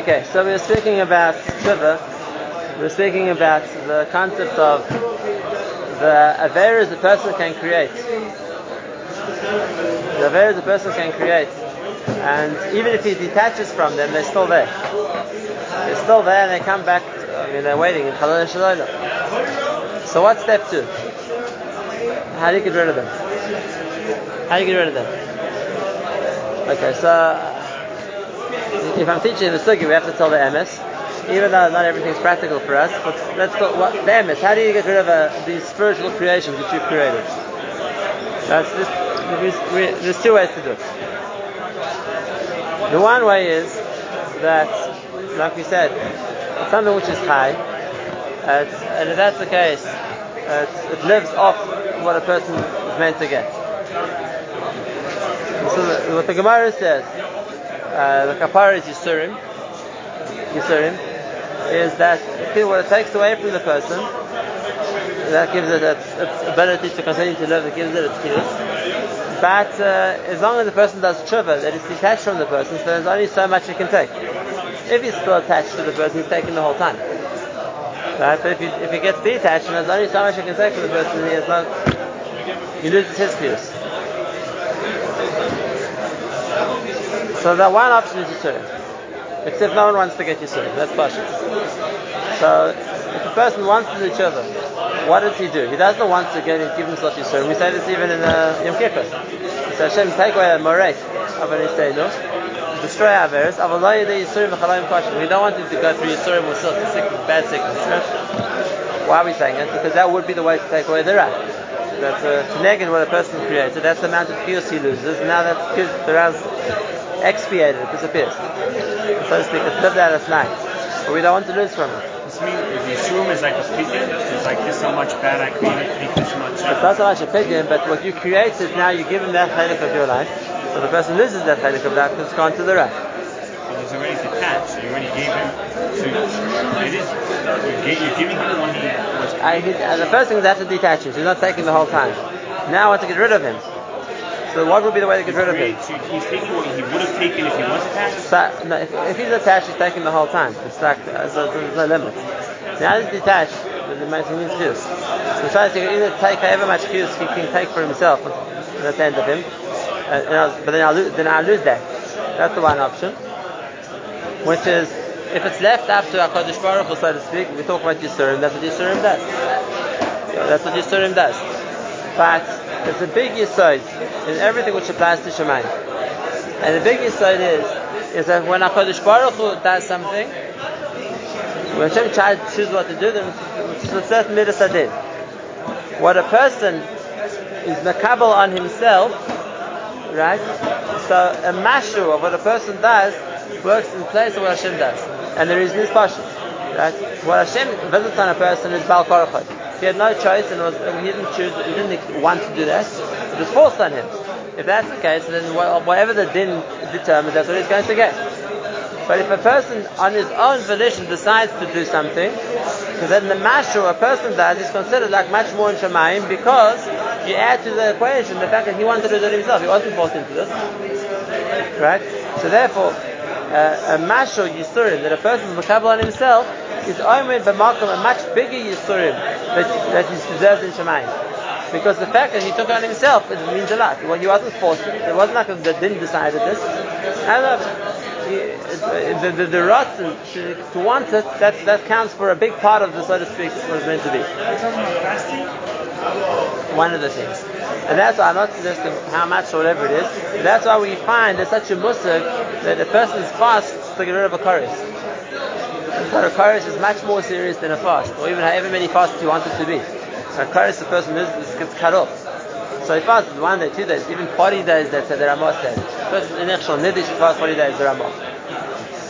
Okay, so we were speaking about Shiva. We were speaking about the concept of the averas a person can create. The averas a person can create. And even if he detaches from them, they're still there. They're still there and they come back, I mean, they're waiting in Chalon Shalom. So what's step two? How do you get rid of them? How do you get rid of them? Okay, so if I'm teaching in the sugi, we have to tell the emes, even though not everything's practical for us. But let's talk what the emes. How do you get rid of uh, these spiritual creations that you've created? That's this, there's, there's two ways to do it. The one way is that, like we said, it's something which is high, and if that's the case, it lives off what a person is meant to get. So what the Gemara says uh, the kapara is Yisurim, Yisurim, is that what it takes away from the person, that gives it its, ability to continue to live, it gives it its skills. But uh, as long as the person does tshuva, that it's detached from the person, so there's only so much he can take. If he's still attached to the person, he's taking the whole time. Right? But if he, if he gets detached and there's only so much he can take from the person, he has not, he loses his skills. So the one option is Yisurim. Except no one wants to get you Yisurim. That's Pashas. So if a person wants to do tshuva, what does he do? He doesn't want to get give himself Yisurim. We say this even in uh, Yom Kippur. So Hashem take away the moret of an Isenu, destroy our virus. We don't want him to go through Yisurim or sickness, bad sickness. Why are we saying it? Because that would be the way to take away the rat. That's uh, to negate what a person created. That's the amount of kiyos he loses. Now that the ras expiated, it disappears. So to speak, it's lived out its night. But we don't want to lose from it. This means if you assume is like a pidyon, it's like this so much bad I created, this much. It's not so much a pidyon, but what you created now you give him that chalik of your life. So the person loses that chalik of that because it's gone to the rest. But he's already detached, so you already gave him. So it is. You're giving him what he. I, he, the first thing is have to detach him. So he's not taking the whole time. Now I want to get rid of him. So what would be the way to get rid of him? So he's taking what he would have taken if he was attached? So, no, if, if, he's attached, he's taking the whole time. It's like, uh, so there's no limit. Now he's detached, the he needs cues. So trying to either take however much cues he can take for himself at the end of him, uh, but then I'll, lose, then I'll lose that. That's the one option. Which is, if it's left up to HaKadosh Baruch Hu, so to speak, we talk about Yisurim, that's what Yisurim does. That's what Yisurim does. But there's a big yisod in everything which applies to Shemayim. And the big yisod is, is that when HaKadosh Baruch Hu does something, when Hashem tries to choose what to do, then it's a certain midas. What a person is makabel on himself, right? So a mashu of what a person does works in place of what Hashem does. And the reason is partial. Right? What Hashem visits on a person is Bal Korachot. He had no choice and was, he didn't choose, he didn't want to do that. It was forced on him. If that's the case, then whatever the din determines, that's what he's going to get. But if a person on his own volition decides to do something, then the mashu a person does is considered like much more in Shemayim because you add to the equation the fact that he wanted to do it himself. He wasn't forced into this. Right? So therefore, uh, a mashal yisurim that a person is makabel on himself is omer b'makom a much bigger yisurim that, that he in Shemayim. Because the fact that he took it on himself it means a lot. Well, he wasn't forced. It wasn't like that didn't decided this. And the the, the, the rotten to, to want it that that counts for a big part of the so to speak it's meant to be. One of the things. And that's why I'm not suggesting how much or whatever it is. That's why we find there's such a musig that a person is fast to get rid of a kares. But a kares is much more serious than a fast, or even however many fasts you want it to be. A kares, the person is, gets cut off. So he fasts one day, two days, even 40 days that the Ramah said. Person in Echshon Nidish fast 40 days, the Ramah.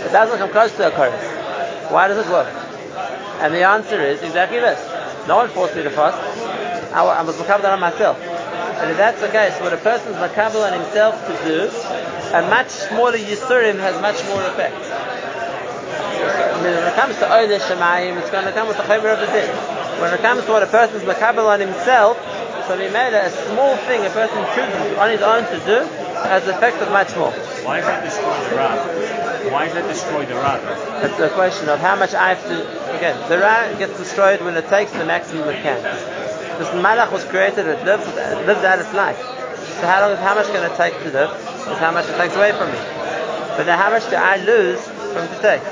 It doesn't come close to a kares. Why does it work? And the answer is exactly this. No one forced me to fast. I, I was makabel on myself. And if that's the case, what a person is makabel on himself to do, a much smaller yisurim has much more effect. when it comes to Oile Shemayim, it's going to come with the Chomer of the din. When it comes to what a person is makabel on himself, so he made a small thing a person chooses on his own to do has the effect of much more. Why is that this the Rav? Why does that destroy the Ra? It's a question of how much I have to. Again, the Ra gets destroyed when it takes the maximum it can. This Malach was created, it lives, it lives out its life. So how long, how much can it take to live? Is how much it takes away from me. But then how much do I lose from to take?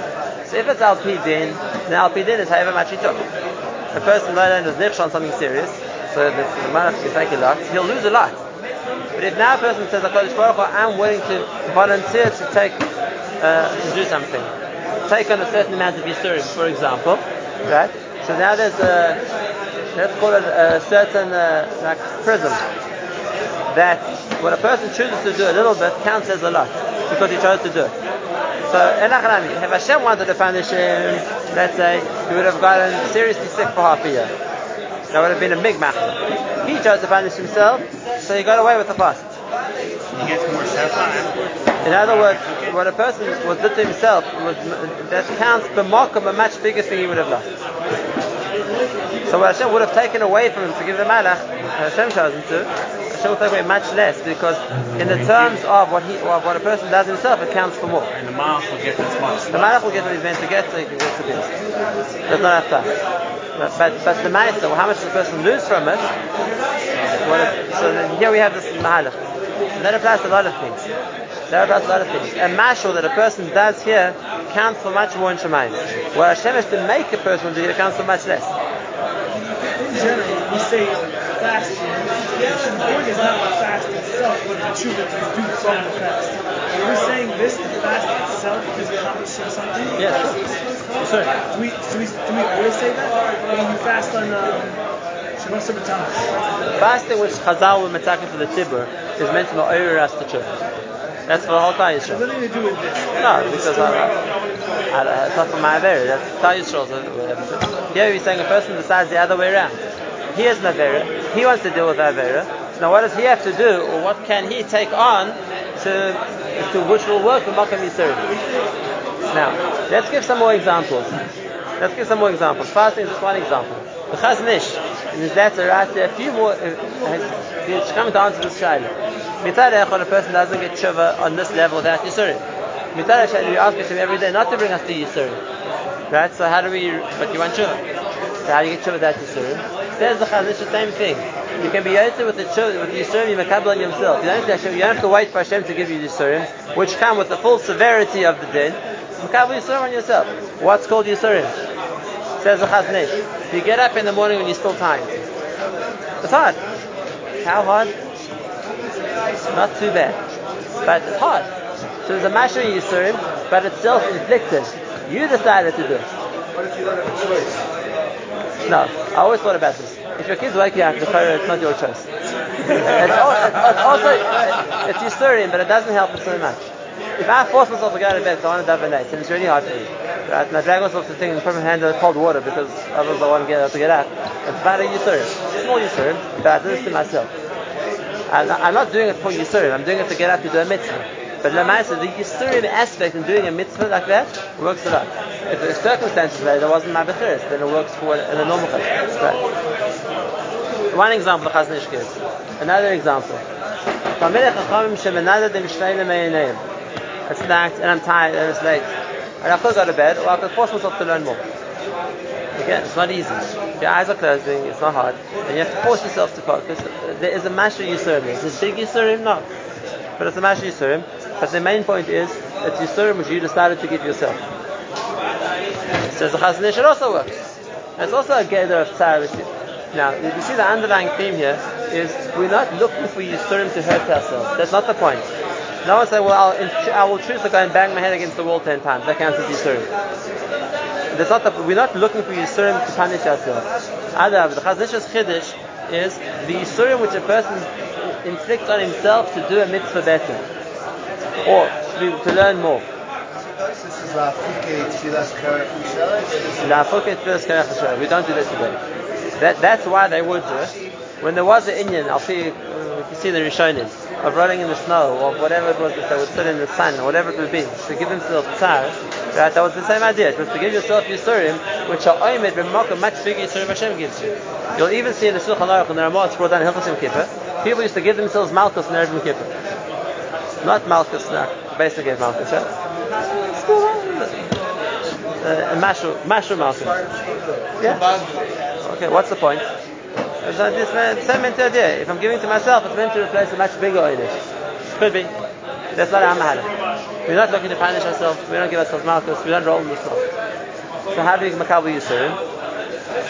So if it's Al Din, then Al Din is however much he took. A person learning is nifsh on something serious, so the Malach can take a lot, he'll lose a lot. But if now a person says, I'm willing to volunteer to take, uh, to do something, take on a certain amount of Yisurim, for example, right? So now there's a, let's call it a certain uh, like prism, that when a person chooses to do a little bit counts as a lot, because he chose to do it. So, Enachanami, if Hashem wanted to punish him, let's say, he would have gotten seriously sick for half a year. That would have been a big matter. He chose to punish himself, so he got away with the fast. He gets more In other words, what a person was did to himself was that counts per mark of a much bigger thing he would have lost. So what Hashem would have taken away from him to give the malach, Hashem chose him to, Hashem will take away much less because in the terms of what he, of what a person does himself, it counts for more. and the Malach will get as much. The malach will get what he's meant to get, so he can get to this. Does not have time. But, but, but the ma'aser, well, how much does the person lose from it? What if, so then here we have this mahalach. And that applies to a lot of things. That applies to a lot of things. A mashal that a person does here counts for much more in Shemayim. What Hashem has to make a person do here counts for much less. in general, we say fasting. The point is not the fast itself, but the truth that you do from the fast. Are saying this, the fast itself is accomplishing something? Yes, sure. Sure. Do we, do we, do we always say that? When we fast on um? Fasting which Chazal were metakin for the tzibur is meant to over us to church. That's for the whole It has nothing to do with this. No, because I, I, I, it's not for my Avera, that's Yisrael's Avera. Here he's saying a person decides the other way around. He has an Avera, he wants to deal with Avera, so now what does he have to do, or what can he take on to, to which will work for Makam Yisrael? Now, let's give some more examples. Let's give some more examples. Fasting is just one example. The Chazon Ish, and his right there, a few more, uh, has, he's coming to answer this shaila. Mitzad Echad, a person doesn't get tshuva on this level without Yisurim. Mitzad Hashem, we ask Hashem every day not to bring us to Yisurim. Right? So how do we, but you want tshuva. How do you get tshuva without Yisurim? Says the Chazon Ish the same thing. You can be yotzei with the tshuva, with the Yisurim, you makabel on yourself. You don't, have to, wait for Hashem to give you Yisurim, which come with the full severity of the din. Makabel Yisurim on yourself. What's called Yisurim? Says the Chazon Ish. You get up in the morning when you're still tired. It's hard. How hard? Not too bad. But it's hard. So there's a Masha Yisurim, but it's self-inflicted. You decided to do it. What if you don't have a choice? No, I always thought about this. If your kids wake you up, the Torah, it's not your choice. It's, al- it's, it's also, Yisurim, but it doesn't help us so much. If I force myself to go to bed, so I want to daven and it's really hard for me. Right? And I drag myself to thing and put my hand in cold water because otherwise I want to get, to get up. It's about a Yisurim. Small Yisurim, but I do this to myself. I'm not, I'm not doing it for Yisurim, I'm doing it to get up to do a mitzvah. But Lamaisa, the Yisurim aspect in doing a mitzvah like that works a lot. If the circumstances where there wasn't my Bechiris, then it works for in a normal case. Right. One example the gives. Another example. It's night and I'm tired and it's late. And I could go to bed or I could force myself to learn more. Again, it's not easy. Your eyes are closing, it's not hard. And you have to force yourself to focus. There is a Masha Yisurim. Is it big Yisurim? No. But it's a Masha Yisurim. But the main point is, it's Yisurim which you decided to give yourself. So the Chazon Ish, also works. It's also a gather of Tzar. Now, you see the underlying theme here is we're not looking for Yisurim to hurt ourselves. That's not the point. No one say, well, I'll, I will choose to go and bang my head against the wall ten times. That counts as Yisurim. That's not the, we're not looking for Yisurim to punish ourselves. Other, the Chazon Ish's Chiddush is the Yisurim which a person inflicts on himself to do a mitzvah better. Or to, to learn more. We don't do that today. That, that's why they would do it. When there was an Indian, I'll see, uh, if you see the Rishonim, of running in the snow, or whatever it was that they would sit in the sun, or whatever it would be, to give themselves tzar, right, that was the same idea. It was to give yourself Yisurim, which are oimed b'makom much bigger Yisurim Hashem gives you. You'll even see in the Shulchan Aruch, and the Ramah, it's brought down in Hilchas Kippur, people used to give themselves malkos in Erev Kippur. Not malkos, no, basically malkos, right? uh, mashu mashu. Yeah. Okay, what's the point? It's not this same mental idea. If I'm giving to myself, it's meant to replace a much bigger oilish. Could be. That's not our mahal. We're not looking to punish ourselves. We don't give ourselves malkos. We don't roll in the. So how do we makabel yisurim?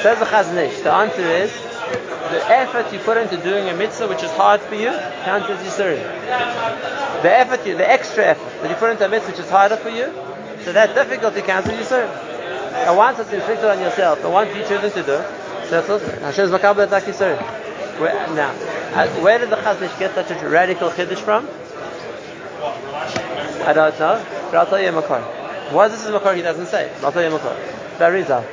Says the Chazon Ish. The answer is the effort you put into doing a mitzvah which is hard for you counts as yisurim. The effort, you, the extra effort that you put into a mitzvah which is harder for you, so that difficulty counts as yisurim. And once it's inflicted on yourself, and once you choose to do, so that's also Hashem's. Where, now, uh, where did the Chazon Ish get such a radical chiddush from? I don't know, but I'll tell you a makar. Why this is a makar, he doesn't say. I'll tell you a. The Arizal.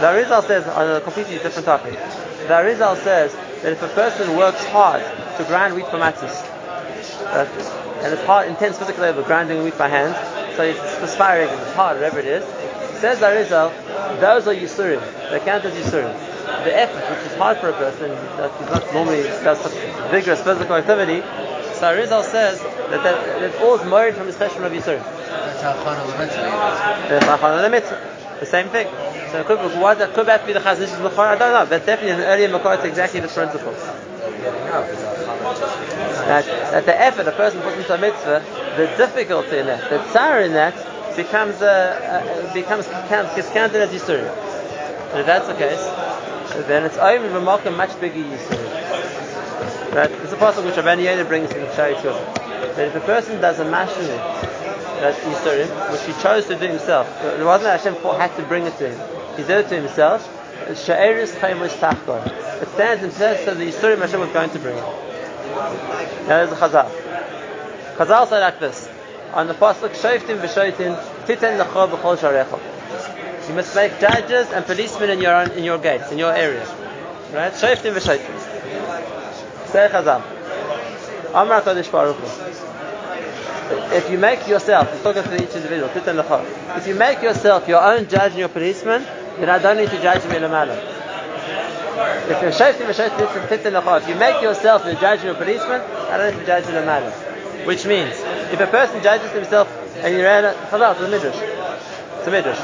The Arizal says on a completely different topic. The Arizal says that if a person works hard to grind wheat for matzahs, uh, and it's hard, intense physical labor, grinding wheat by hand, so it's perspiring, it's hard, whatever it is, says the Arizal, those are Yisurim. They count as Yisurim. The effort, which is hard for a person, that is not normally does such vigorous physical activity, so Arizal says that that, that all is married from his cheshbon of Yisurim. That's how Chana The the same thing. So could, that could that be the Chazon Ish's Makar? I don't know, but definitely in the earlier Makar it's exactly this principle. That, that the effort a person puts into a mitzvah, the difficulty in that, the tsar in that, becomes uh, uh, becomes count, counted as Yisurim. And if that's the case, then it's only a much bigger Yisurim. Right? It's a possible which Rabbi Yehuda brings in the Shari. That if a person does a mashing, that Yisurim, which he chose to do himself, it wasn't that Hashem had to bring it to him. He did it to himself. Sha'eris Chaymus Tachkor. It stands and says that the Yisurim Hashem was going to bring. Now there's a Chazal. Chazal said like this. On the pasuk, Shoftim v'shoitin, titen lecho b'chol sharecho. You must make judges and policemen in your own, in your gates, in your areas. Right? Shoftim v'shoitin. Say Chazal. Amar Kodesh Baruch. If you make yourself, he's talking to each individual, titen. If you make yourself your own judge and your policeman, then I don't need to judge me in a. If you're shoftim if you make yourself the judge and your policeman, I don't need to judge in a manner. Which means, if a person judges himself and he ran a Chazal, it's a midrash. It's a midrash.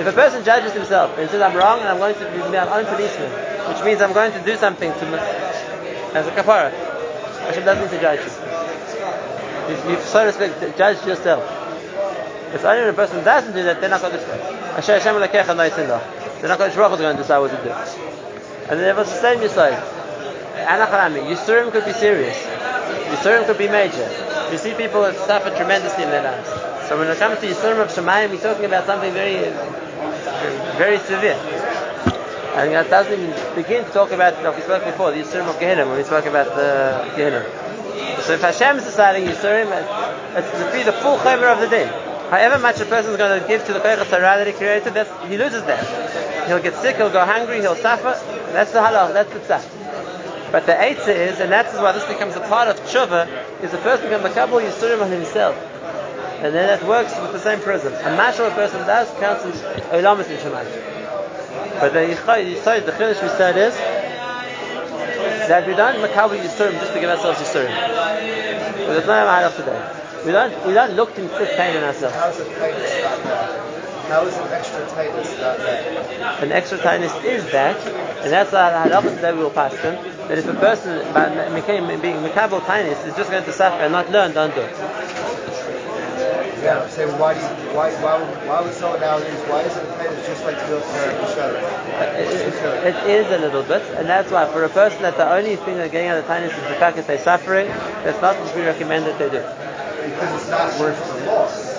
If a person judges himself and says, I'm wrong and I'm going to be my own policeman, which means I'm going to do something to as a kapara, Hashem doesn't need to judge you. You've, you've so to speak, yourself. It's only when a person doesn't do that, they're not going to Hashem Hashem They're not going to is going to decide what to do. And then was the same Yisrael. Anacharami, Yisurim could be serious. Yisurim could be major. You see people that suffer tremendously in their lives. So when it comes to Yisurim of Shemayim, we're talking about something very, very severe. And that doesn't even begin to talk about, like we spoke before, the Yisurim of Gehenna, when we spoke about the Gehenna. So if Hashem is deciding Yisurim, it's to be the full chaver of the day. However much a person is going to give to the Koyach that he created, he loses that. He'll get sick, he'll go hungry, he'll suffer. That's the halal, that's the tzah. But the eitzah is, and that's why this becomes a part of tshuva, is the person becomes a couple yisurim on himself. And then that works with the same prism. A mashal a person does counts as olamas in shemayim. But the yisod, the chiddush we said is that we don't makabel yisurim just to give ourselves yisurim. But there's no mahalach today. We don't we don't look to inflict pain on ourselves. How's it taanis not that? How is an extra taanis not that? An extra taanis is that, and that's the halachas that we will pass them. That if a person by became being makabel taanis is just going to suffer and not learn, don't do it. Yeah, I'm saying why do you, why why why would someone nowadays why is it taanis just like to go for each other? It, it, it is a little bit, and that's why for a person that the only thing they're getting out of taanis is the fact that they're suffering, that's not what we recommend that they do. Because it's not worth the loss.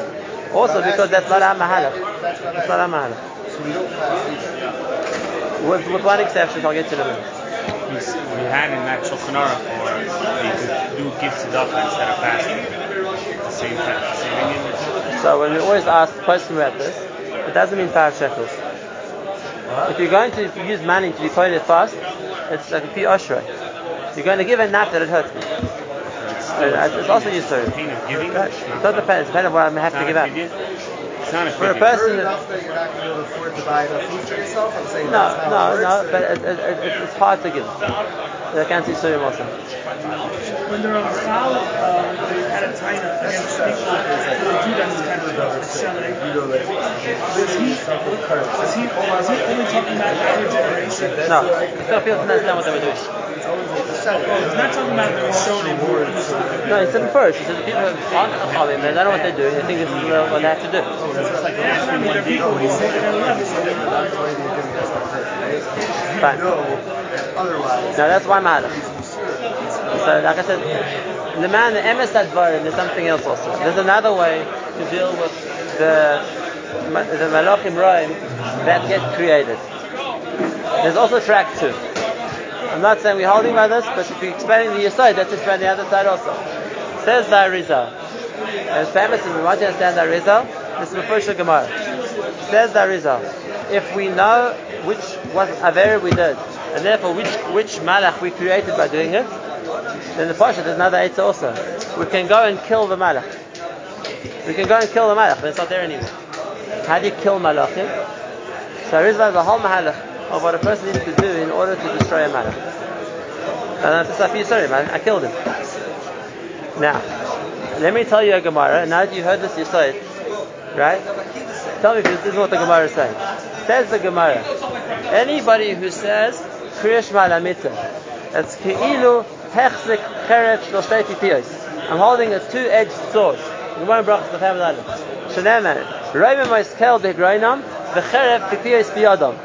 Also Not because that's not our for- mahalach. That's not It's not our- our mahalach. So we don't pass these. With, with one exception, I'll get to in a minute. We, s- we had in that Shulchan Aruch where uh, you could do gift tzedakah instead of fasting. The same thing, the same Indian. So when we always ask the question about this, it doesn't mean five shekels. If you're going to use money to be quoted fast, it's like a pi oshrei. You're going to give a nap that it hurts me. It's also used to. Pain of giving. It doesn't depend. It's depending on what I have It's to give up. not For a person- Sure enough that you're not going to be able to afford to buy enough food for yourself. I'm saying No, that's how no, no. But it, it, it, it's hard to give. I can't see Surim also. When they're on foul, uh, they had a timer against people. They do that kind of stuff. They sell it. You know that Is he, is he, is he only talking about our generation? No, I still feel to understand what they were doing. It's. He's not talking about the Rishonim who No, he said it first. He said the people who aren't Chachamim, they don't know what they're doing. They think this is what they have to do. Yeah, I mean, people they're. That's why like Fine. No, otherwise. Now that's one matter. So, like I said, the man, the emes advarim, there's something else also. There's another way to deal with the the malachim roim that get created. There's also track two. I'm not saying we're holding by this, but if you're explaining the other side, that's explaining the other side also. Says the Arizal. And famous is we want to understand the Arizal. This is the first Gemara. Says the Arizal. If we know which was Avera we did, and therefore which which malach we created by doing it, then the Pasha there's another eight also. We can go and kill the malach. We can go and kill the malach, but it's not there anymore. How do you kill malachim? So Arizal is a whole mahalach of what a person needs to do in order to destroy a malach. And that's a sorry man, I killed him. Now, let me tell you a Gemara. Now that you heard this, you saw it, right? Tell me if this is what the Gemara is saying. Says the Gemara. Anybody who says Krias Shema al hamitah, that's Ke'ilu Hechzik Keret Shloshtei Piyos. I'm holding a two-edged sword. Gemara brachas the family island. Sheneman, Roimim Moiskel Begroinam, V'cherev Pipiyos Biyadam.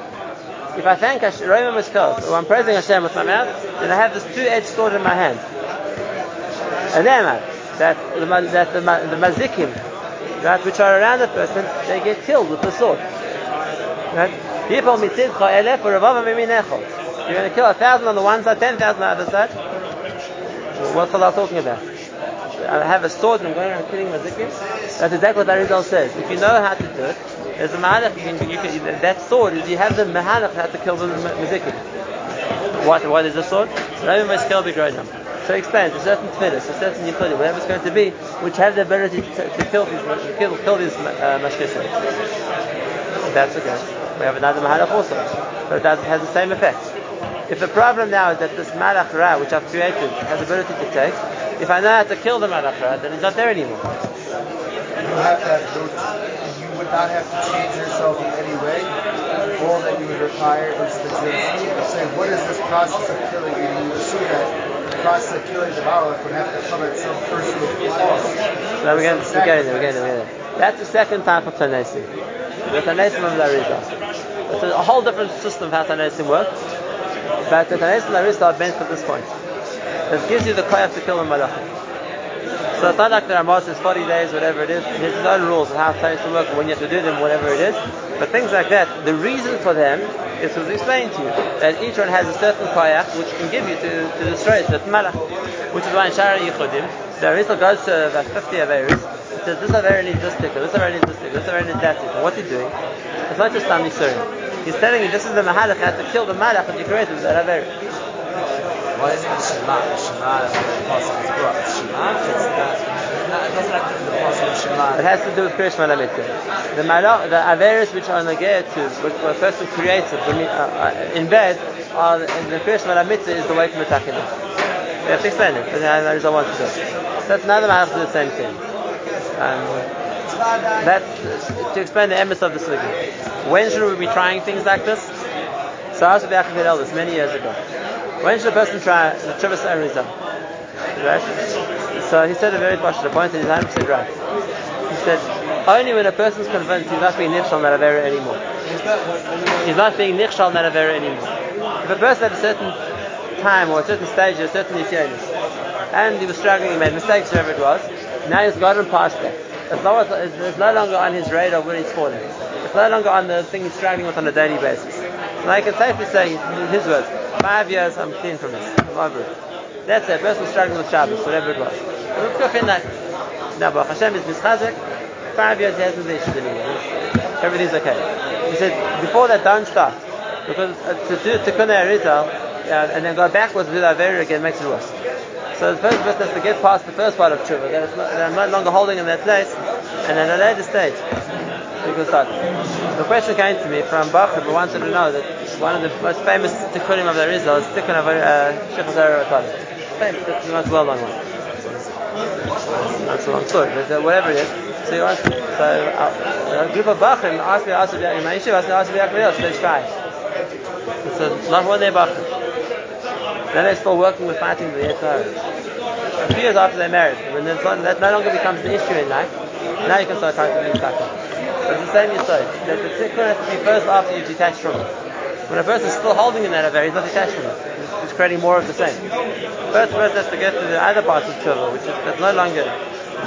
If I thank Hashem, Roimim Moiskel, or I'm praising Hashem with my mouth, then I have this two-edged sword in my hand. And then, uh, that the, that the, the mazikim, right, which are around the person, they get killed with the sword. People mitzidcha. You're going to kill a thousand on the one side, ten thousand on the other side. What's Allah talking about? I have a sword and I'm going around killing mazikim. That's exactly what Arizal says. If you know how to do it, there's a mahalach. You can, you can, that sword you have the mahalach to kill the ma- mazikim. What, what is the sword? So he explains a certain tefillis, a certain yichudim, whatever it's going to be, which have the ability to, to kill these kill, kill these uh, mashkishim. That's okay. We have another mahalach also, but it has the same effect. If the problem now is that this malach ra, which I've created, has the ability to take, if I know how to kill the malach ra, then it's not there anymore. You have to have not have to change yourself in any way. All that you would require is to just say, what is this process of killing? And you would assume that the process of killing the Malach would have to come at some personal cost. So we're getting, we're getting there, we're there, we're getting there. That's the second type of Tanesim. The Tanesim of Larisa. It's a whole different system of how Tanesim works. But the Tanesim of Larisa are meant for this point. It gives you the koyach to kill the malachim. So it's not like the Ramos is 40 days, whatever it is. There's no rules of how Tanesim work, when you have to do them, whatever it is. But things like that, the reason for them is was explained to you. That each one has a certain koyach which can give you to, to destroy a certain malach. Which is why in Shaar HaYichudim, the Arizal goes to about 50 Averis, he says, this Aver needs this sticker, this Aver needs this sticker, this Aver needs that sticker. What's he doing? It's not just Tam Yisurim. He's telling you this is the Mahalach, you have to kill the Malach that you created with that Aver. Isn't it Shema? Shema is the apostle is. Shema is that. It doesn't to do with the apostle of Shema. It has to do with Krias Shema al hamitah. The Malach, the Averis which are to, which person creates it, uh, uh, in bed, are, and the Krias Shema al hamitah is the way to them. We have to explain it, but there is a one to do. So that's another to do the same thing. Um, that's to explain the emes of the sugi. When should we be trying things like this? So I asked the Yaakov Elders many years ago. When should a person try the Chivas Arizal? Right? So he said a very partial point and he's 100% right. He said, only when a person's convinced he's not being nichshal not avera anymore. He's not being nichshal not avera anymore. If a person at a certain time or a certain stage or a certain nisyonis, and he was struggling, he made mistakes, whatever it was, now he's gotten past that. It's no, it's no longer on his radar when he's falling. It's no longer on the thing he's struggling with on a daily basis. And I can safely say, his words, five years I'm clean from this. That's it. Person struggling with Shabbos, whatever it was. Look up in that. Now, Baruch Hashem is mischazek. Five years he hasn't been issued anymore. Everything's okay. He said, before that, don't start. Because uh, to do Tikkun Arizal, uh, and then go backwards and do again makes it worse. So the first person has to get past the first part of tshuva, that, not, that I'm no longer holding in that place, and at a later stage, you. The question came to me from Bachar, who wanted to know that one of the most famous tikkunim of the Arizal is tikkun of uh, Ratali. Famous, that's the most well known one. That's a long story, but uh, whatever it is. So he wants So uh, a group of Bachrim asked me to ask in my yeshiva, asked me to ask me else, so they try. So not one day Bachrim. Then they're still working with fighting the Yetzer Hara. A few years after they're married, when that no longer becomes the issue in life, now you can start trying to Taka. It's the same Yisod, that the tikkun has to be first after you've detached from it. When a person is still holding in that affair, he's not detached from it. He's creating more of the same. First, first has to get to the other part of tshuva, which is that's no longer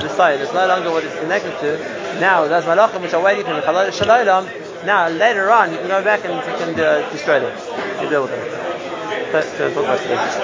the side, it's no longer what it's connected to. Now, there's malachim which are waiting for the shalom. Now, later on, you can go back and you can uh, destroy them. You deal with them. So, so,